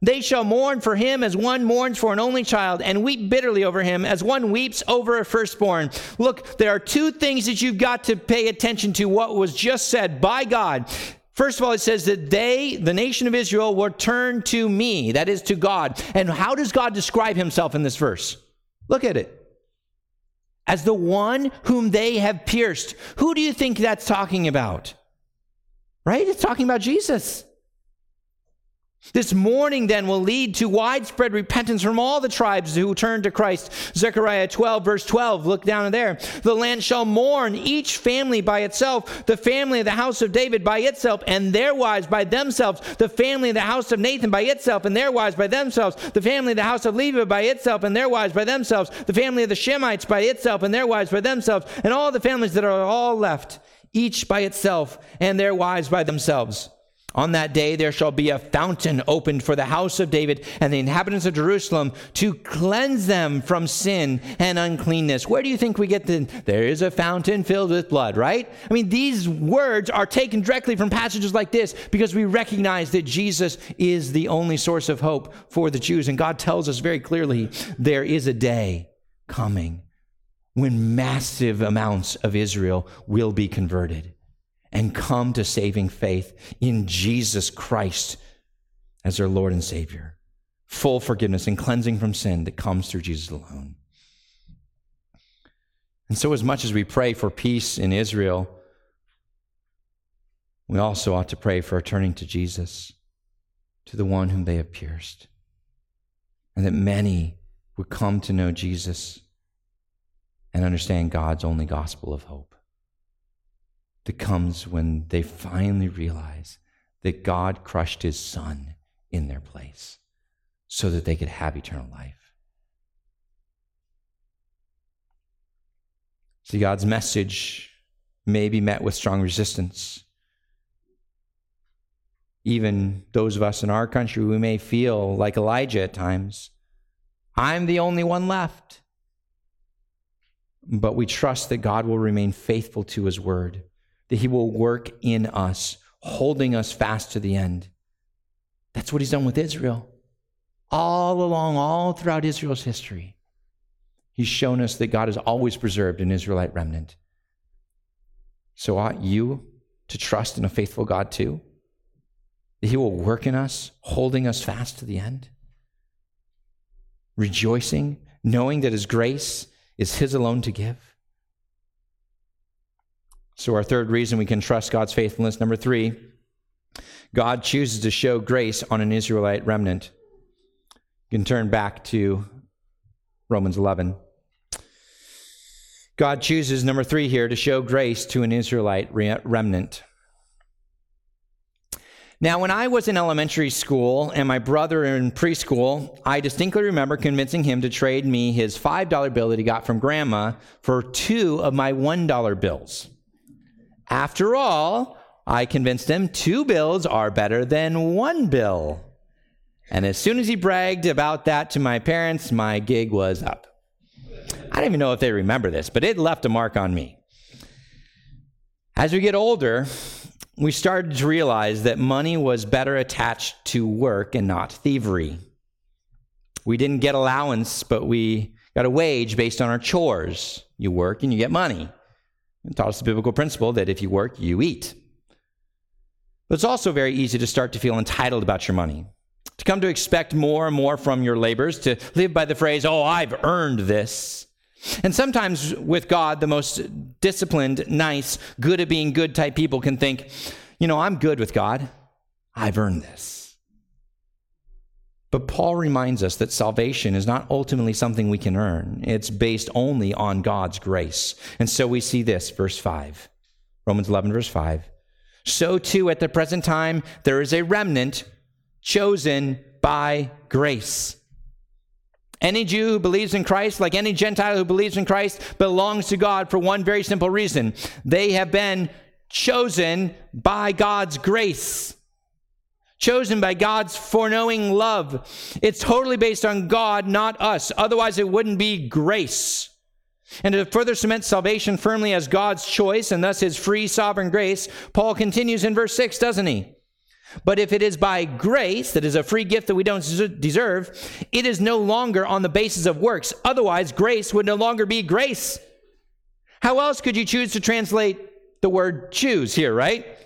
they shall mourn for him as one mourns for an only child, and weep bitterly over him as one weeps over a firstborn. Look, there are two things that you've got to pay attention to what was just said by God. First of all, it says that they, the nation of Israel, will turn to me, that is to God. And how does God describe himself in this verse? Look at it as the one whom they have pierced. Who do you think that's talking about? Right? It's talking about Jesus. This mourning then will lead to widespread repentance from all the tribes who turn to Christ. Zechariah 12, verse 12, look down there. The land shall mourn, each family by itself, the family of the house of David by itself, and their wives by themselves, the family of the house of Nathan by itself, and their wives by themselves, the family of the house of Levi by itself, and their wives by themselves, the family of the Shemites by itself, and their wives by themselves, and all the families that are all left, each by itself, and their wives by themselves. On that day there shall be a fountain opened for the house of David and the inhabitants of Jerusalem to cleanse them from sin and uncleanness. Where do you think we get the there is a fountain filled with blood, right? I mean, these words are taken directly from passages like this because we recognize that Jesus is the only source of hope for the Jews. And God tells us very clearly there is a day coming when massive amounts of Israel will be converted and come to saving faith in Jesus Christ as their Lord and Savior. Full forgiveness and cleansing from sin that comes through Jesus alone. And so, as much as we pray for peace in Israel, we also ought to pray for a turning to Jesus, to the one whom they have pierced, and that many would come to know Jesus and understand God's only gospel of hope that comes when they finally realize that God crushed his son in their place so that they could have eternal life. See, God's message may be met with strong resistance. Even those of us in our country, we may feel like Elijah at times. I'm the only one left. But we trust that God will remain faithful to his word, that he will work in us, holding us fast to the end. That's what he's done with Israel. All along, all throughout Israel's history, he's shown us that God has always preserved an Israelite remnant. So ought you to trust in a faithful God too? That he will work in us, holding us fast to the end? Rejoicing, knowing that his grace is his alone to give? So, our third reason we can trust God's faithfulness, number three, God chooses to show grace on an Israelite remnant. You can turn back to Romans 11. God chooses, number three here, to show grace to an Israelite remnant. Now, when I was in elementary school and my brother in preschool, I distinctly remember convincing him to trade me his $5 bill that he got from grandma for two of my $1 bills. After all, I convinced him two bills are better than one bill. And as soon as he bragged about that to my parents, my gig was up. I don't even know if they remember this, but it left a mark on me. As we get older, we started to realize that money was better attached to work and not thievery. We didn't get allowance, but we got a wage based on our chores. You work and you get money. Taught us the biblical principle that if you work, you eat. But it's also very easy to start to feel entitled about your money, to come to expect more and more from your labors, to live by the phrase, oh, I've earned this. And sometimes with God, the most disciplined, nice, good at being good type people can think, you know, I'm good with God. I've earned this. But Paul reminds us that salvation is not ultimately something we can earn. It's based only on God's grace. And so we see this, verse 5, Romans 11, verse 5 so too at the present time there is a remnant chosen by grace. Any Jew who believes in Christ, like any Gentile who believes in Christ, belongs to God for one very simple reason. They have been chosen by God's grace, chosen by God's foreknowing love. It's totally based on God, not us. Otherwise, it wouldn't be grace. And to further cement salvation firmly as God's choice and thus his free sovereign grace, Paul continues in verse 6, doesn't he? But if it is by grace, that is a free gift that we don't deserve, it is no longer on the basis of works. Otherwise, grace would no longer be grace. How else could you choose to translate the word choose here, right?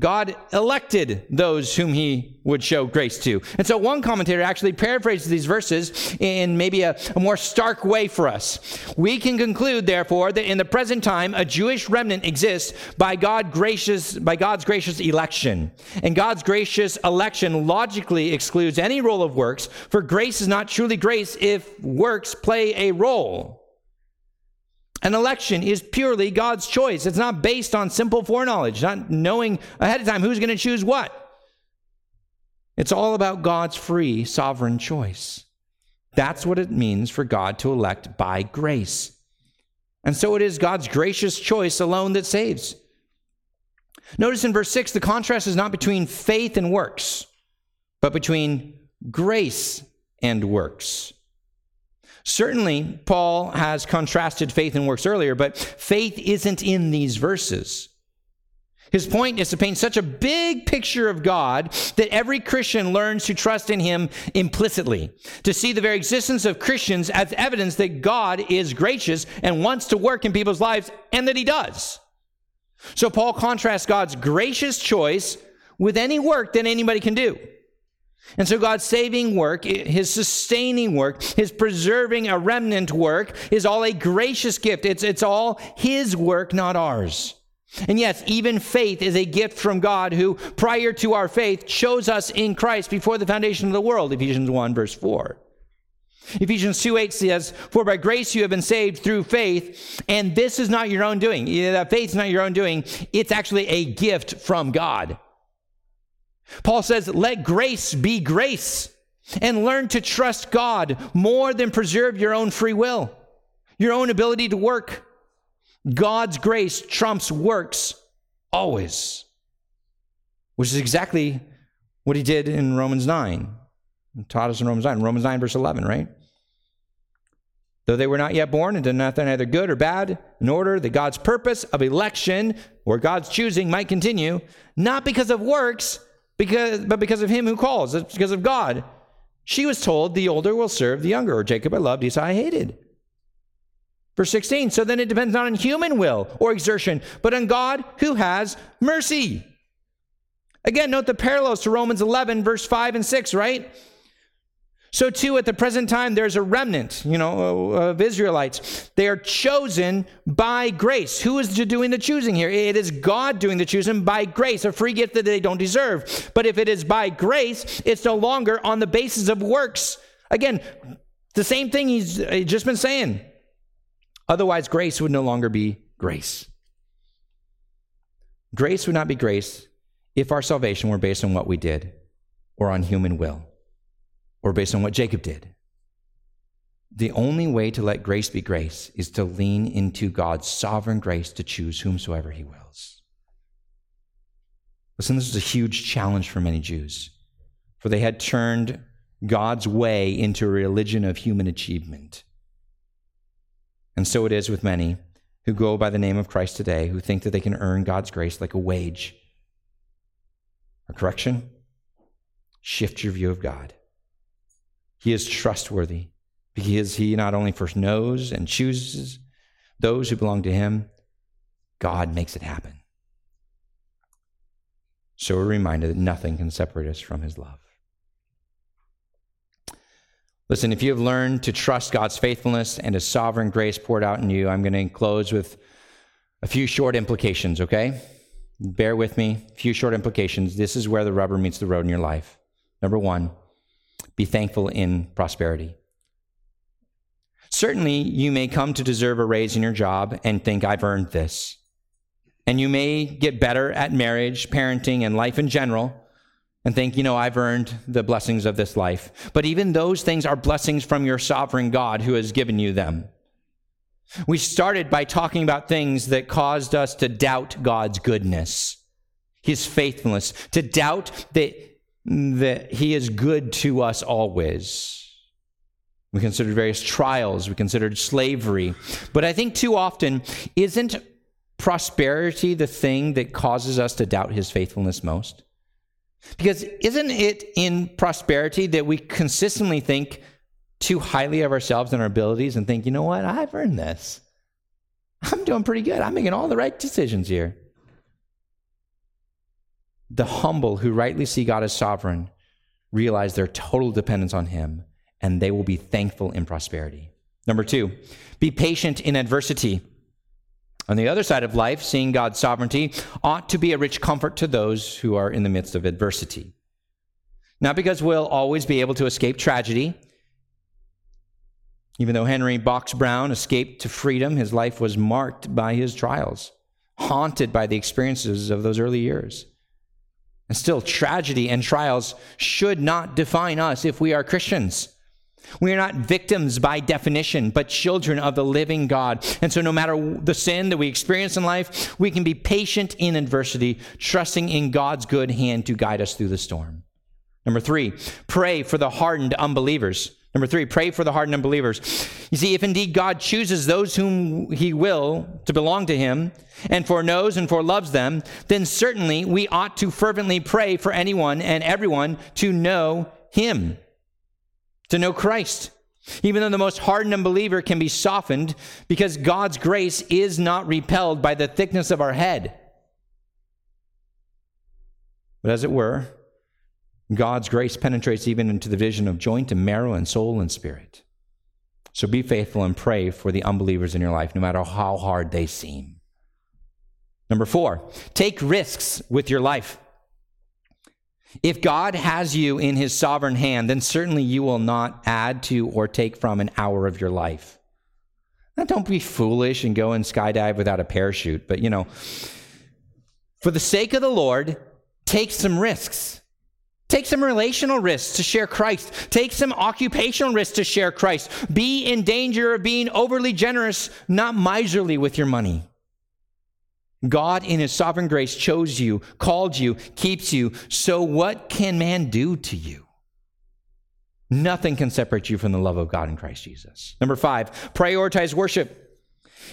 God elected those whom he would show grace to. And so one commentator actually paraphrases these verses in maybe a, a, more stark way for us. We can conclude, therefore, that in the present time, a Jewish remnant exists by God gracious, by God's gracious election. And God's gracious election logically excludes any role of works, for grace is not truly grace if works play a role. An election is purely God's choice. It's not based on simple foreknowledge, not knowing ahead of time who's going to choose what. It's all about God's free, sovereign choice. That's what it means for God to elect by grace. And so it is God's gracious choice alone that saves. Notice in verse 6, the contrast is not between faith and works, but between grace and works. Certainly, Paul has contrasted faith and works earlier, but faith isn't in these verses. His point is to paint such a big picture of God that every Christian learns to trust in him implicitly, to see the very existence of Christians as evidence that God is gracious and wants to work in people's lives, and that he does. So Paul contrasts God's gracious choice with any work that anybody can do. And so God's saving work, his sustaining work, his preserving a remnant work is all a gracious gift. It's, it's all his work, not ours. And yes, even faith is a gift from God who, prior to our faith, chose us in Christ before the foundation of the world, Ephesians 1, verse 4. Ephesians 2 8 says, For by grace you have been saved through faith, and this is not your own doing. That faith is not your own doing, it's actually a gift from God. Paul says, let grace be grace and learn to trust God more than preserve your own free will, your own ability to work. God's grace trumps works always, which is exactly what he did in Romans 9. He taught us in Romans 9, Romans 9, verse 11, right? Though they were not yet born and did nothing either good or bad, in order that God's purpose of election or God's choosing might continue, not because of works, because, but because of him who calls, it's because of God. She was told, The older will serve the younger, or Jacob I loved, Esau I hated. Verse 16, so then it depends not on human will or exertion, but on God who has mercy. Again, note the parallels to Romans 11, verse 5 and 6, right? So, too, at the present time, there's a remnant, you know, uh, of Israelites. They are chosen by grace. Who is doing the choosing here? It is God doing the choosing by grace, a free gift that they don't deserve. But if it is by grace, it's no longer on the basis of works. Again, the same thing he's uh, just been saying. Otherwise, grace would no longer be grace. Grace would not be grace if our salvation were based on what we did or on human will or based on what Jacob did. The only way to let grace be grace is to lean into God's sovereign grace to choose whomsoever he wills. Listen, this is a huge challenge for many Jews, for they had turned God's way into a religion of human achievement. And so it is with many who go by the name of Christ today, who think that they can earn God's grace like a wage. A correction? Shift your view of God. He is trustworthy because he not only first knows and chooses those who belong to him, God makes it happen. So we're reminded that nothing can separate us from his love. Listen, if you have learned to trust God's faithfulness and his sovereign grace poured out in you, I'm going to close with a few short implications, okay? Bear with me. A few short implications. This is where the rubber meets the road in your life. Number one, be thankful in prosperity. Certainly, you may come to deserve a raise in your job and think, I've earned this. And you may get better at marriage, parenting, and life in general and think, you know, I've earned the blessings of this life. But even those things are blessings from your sovereign God who has given you them. We started by talking about things that caused us to doubt God's goodness, his faithfulness, to doubt that, that he is good to us always. We considered various trials, we considered slavery. But I think too often, isn't prosperity the thing that causes us to doubt his faithfulness most? Because isn't it in prosperity that we consistently think too highly of ourselves and our abilities and think, you know what, I've earned this. I'm doing pretty good. I'm making all the right decisions here. The humble who rightly see God as sovereign realize their total dependence on Him and they will be thankful in prosperity. Number two, be patient in adversity. On the other side of life, seeing God's sovereignty ought to be a rich comfort to those who are in the midst of adversity. Not because we'll always be able to escape tragedy. Even though Henry Box Brown escaped to freedom, his life was marked by his trials, haunted by the experiences of those early years. And still, tragedy and trials should not define us if we are Christians. We are not victims by definition, but children of the living God. And so, no matter the sin that we experience in life, we can be patient in adversity, trusting in God's good hand to guide us through the storm. Number three, pray for the hardened unbelievers. Number three, pray for the hardened unbelievers. You see, if indeed God chooses those whom he will to belong to him and foreknows and foreloves them, then certainly we ought to fervently pray for anyone and everyone to know him to know Christ. Even though the most hardened unbeliever can be softened because God's grace is not repelled by the thickness of our head. But as it were, God's grace penetrates even into the vision of joint and marrow and soul and spirit. So be faithful and pray for the unbelievers in your life, no matter how hard they seem. Number four, take risks with your life. If God has you in his sovereign hand, then certainly you will not add to or take from an hour of your life. Now, don't be foolish and go and skydive without a parachute, but you know, for the sake of the Lord, take some risks. Take some relational risks to share Christ. Take some occupational risks to share Christ. Be in danger of being overly generous, not miserly with your money. God, in his sovereign grace, chose you, called you, keeps you. So, what can man do to you? Nothing can separate you from the love of God in Christ Jesus. Number five, prioritize worship.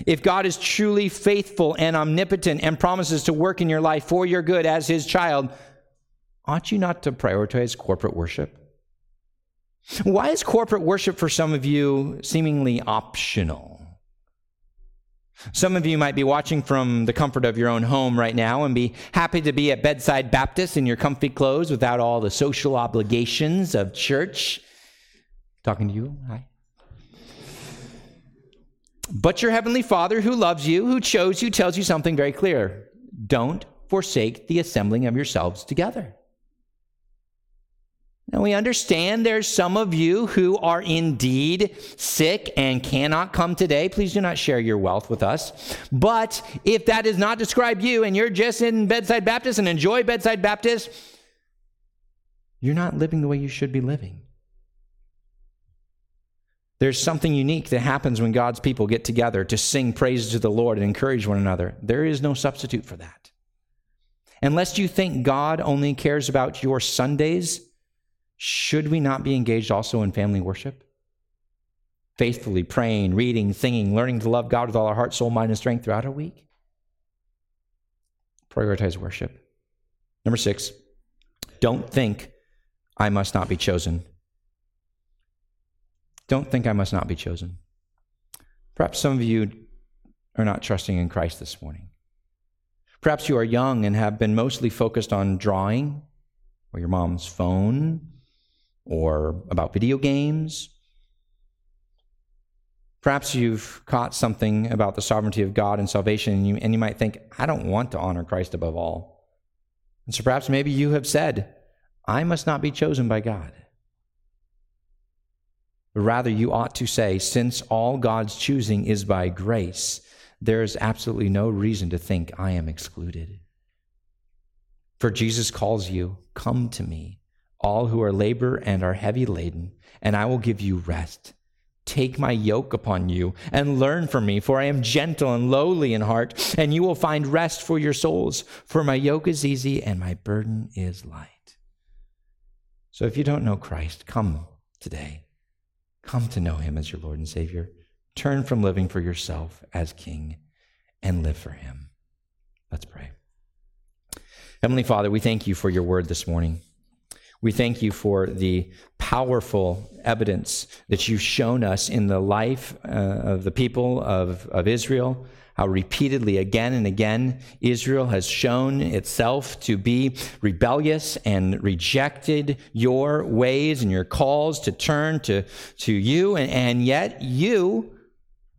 If God is truly faithful and omnipotent and promises to work in your life for your good as his child, ought you not to prioritize corporate worship? Why is corporate worship for some of you seemingly optional? Some of you might be watching from the comfort of your own home right now and be happy to be at Bedside Baptist in your comfy clothes without all the social obligations of church. Talking to you? Hi. But your heavenly Father who loves you, who chose you, tells you something very clear. Don't forsake the assembling of yourselves together. Now we understand there's some of you who are indeed sick and cannot come today. Please do not share your wealth with us. But if that does not describe you and you're just in Bedside Baptist and enjoy Bedside Baptist, you're not living the way you should be living. There's something unique that happens when God's people get together to sing praises to the Lord and encourage one another. There is no substitute for that. Unless you think God only cares about your Sundays, should we not be engaged also in family worship? Faithfully praying, reading, singing, learning to love God with all our heart, soul, mind, and strength throughout our week? Prioritize worship. Number six, don't think I must not be chosen. Don't think I must not be chosen. Perhaps some of you are not trusting in Christ this morning. Perhaps you are young and have been mostly focused on drawing or your mom's phone or about video games. Perhaps you've caught something about the sovereignty of God and salvation, and you, and you might think, I don't want to honor Christ above all. And so perhaps maybe you have said, I must not be chosen by God. But rather, you ought to say, since all God's choosing is by grace, there is absolutely no reason to think I am excluded. For Jesus calls you, Come to me, all who are labor and are heavy laden, and I will give you rest. Take my yoke upon you and learn from me, for I am gentle and lowly in heart, and you will find rest for your souls. For my yoke is easy and my burden is light. So if you don't know Christ, come today. Come to know him as your Lord and Savior. Turn from living for yourself as king and live for him. Let's pray. Heavenly Father, we thank you for your word this morning. We thank you for the powerful evidence that you've shown us in the life uh, of the people of, of Israel how repeatedly again and again Israel has shown itself to be rebellious and rejected your ways and your calls to turn to, to you. And, and yet you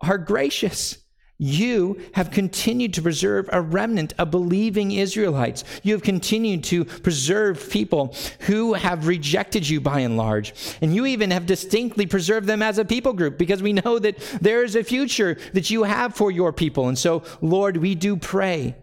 are gracious you have continued to preserve a remnant of believing Israelites. You have continued to preserve people who have rejected you by and large. And you even have distinctly preserved them as a people group because we know that there is a future that you have for your people. And so, Lord, we do pray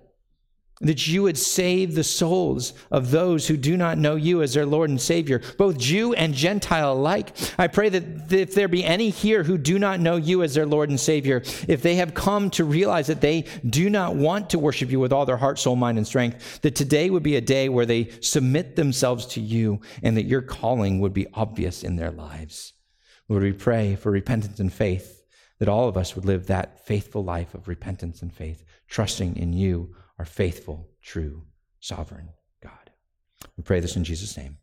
that you would save the souls of those who do not know you as their Lord and Savior, both Jew and Gentile alike. I pray that if there be any here who do not know you as their Lord and Savior, if they have come to realize that they do not want to worship you with all their heart, soul, mind, and strength, that today would be a day where they submit themselves to you and that your calling would be obvious in their lives. Lord, we pray for repentance and faith, that all of us would live that faithful life of repentance and faith, trusting in you our faithful, true, sovereign God. We pray this in Jesus' name.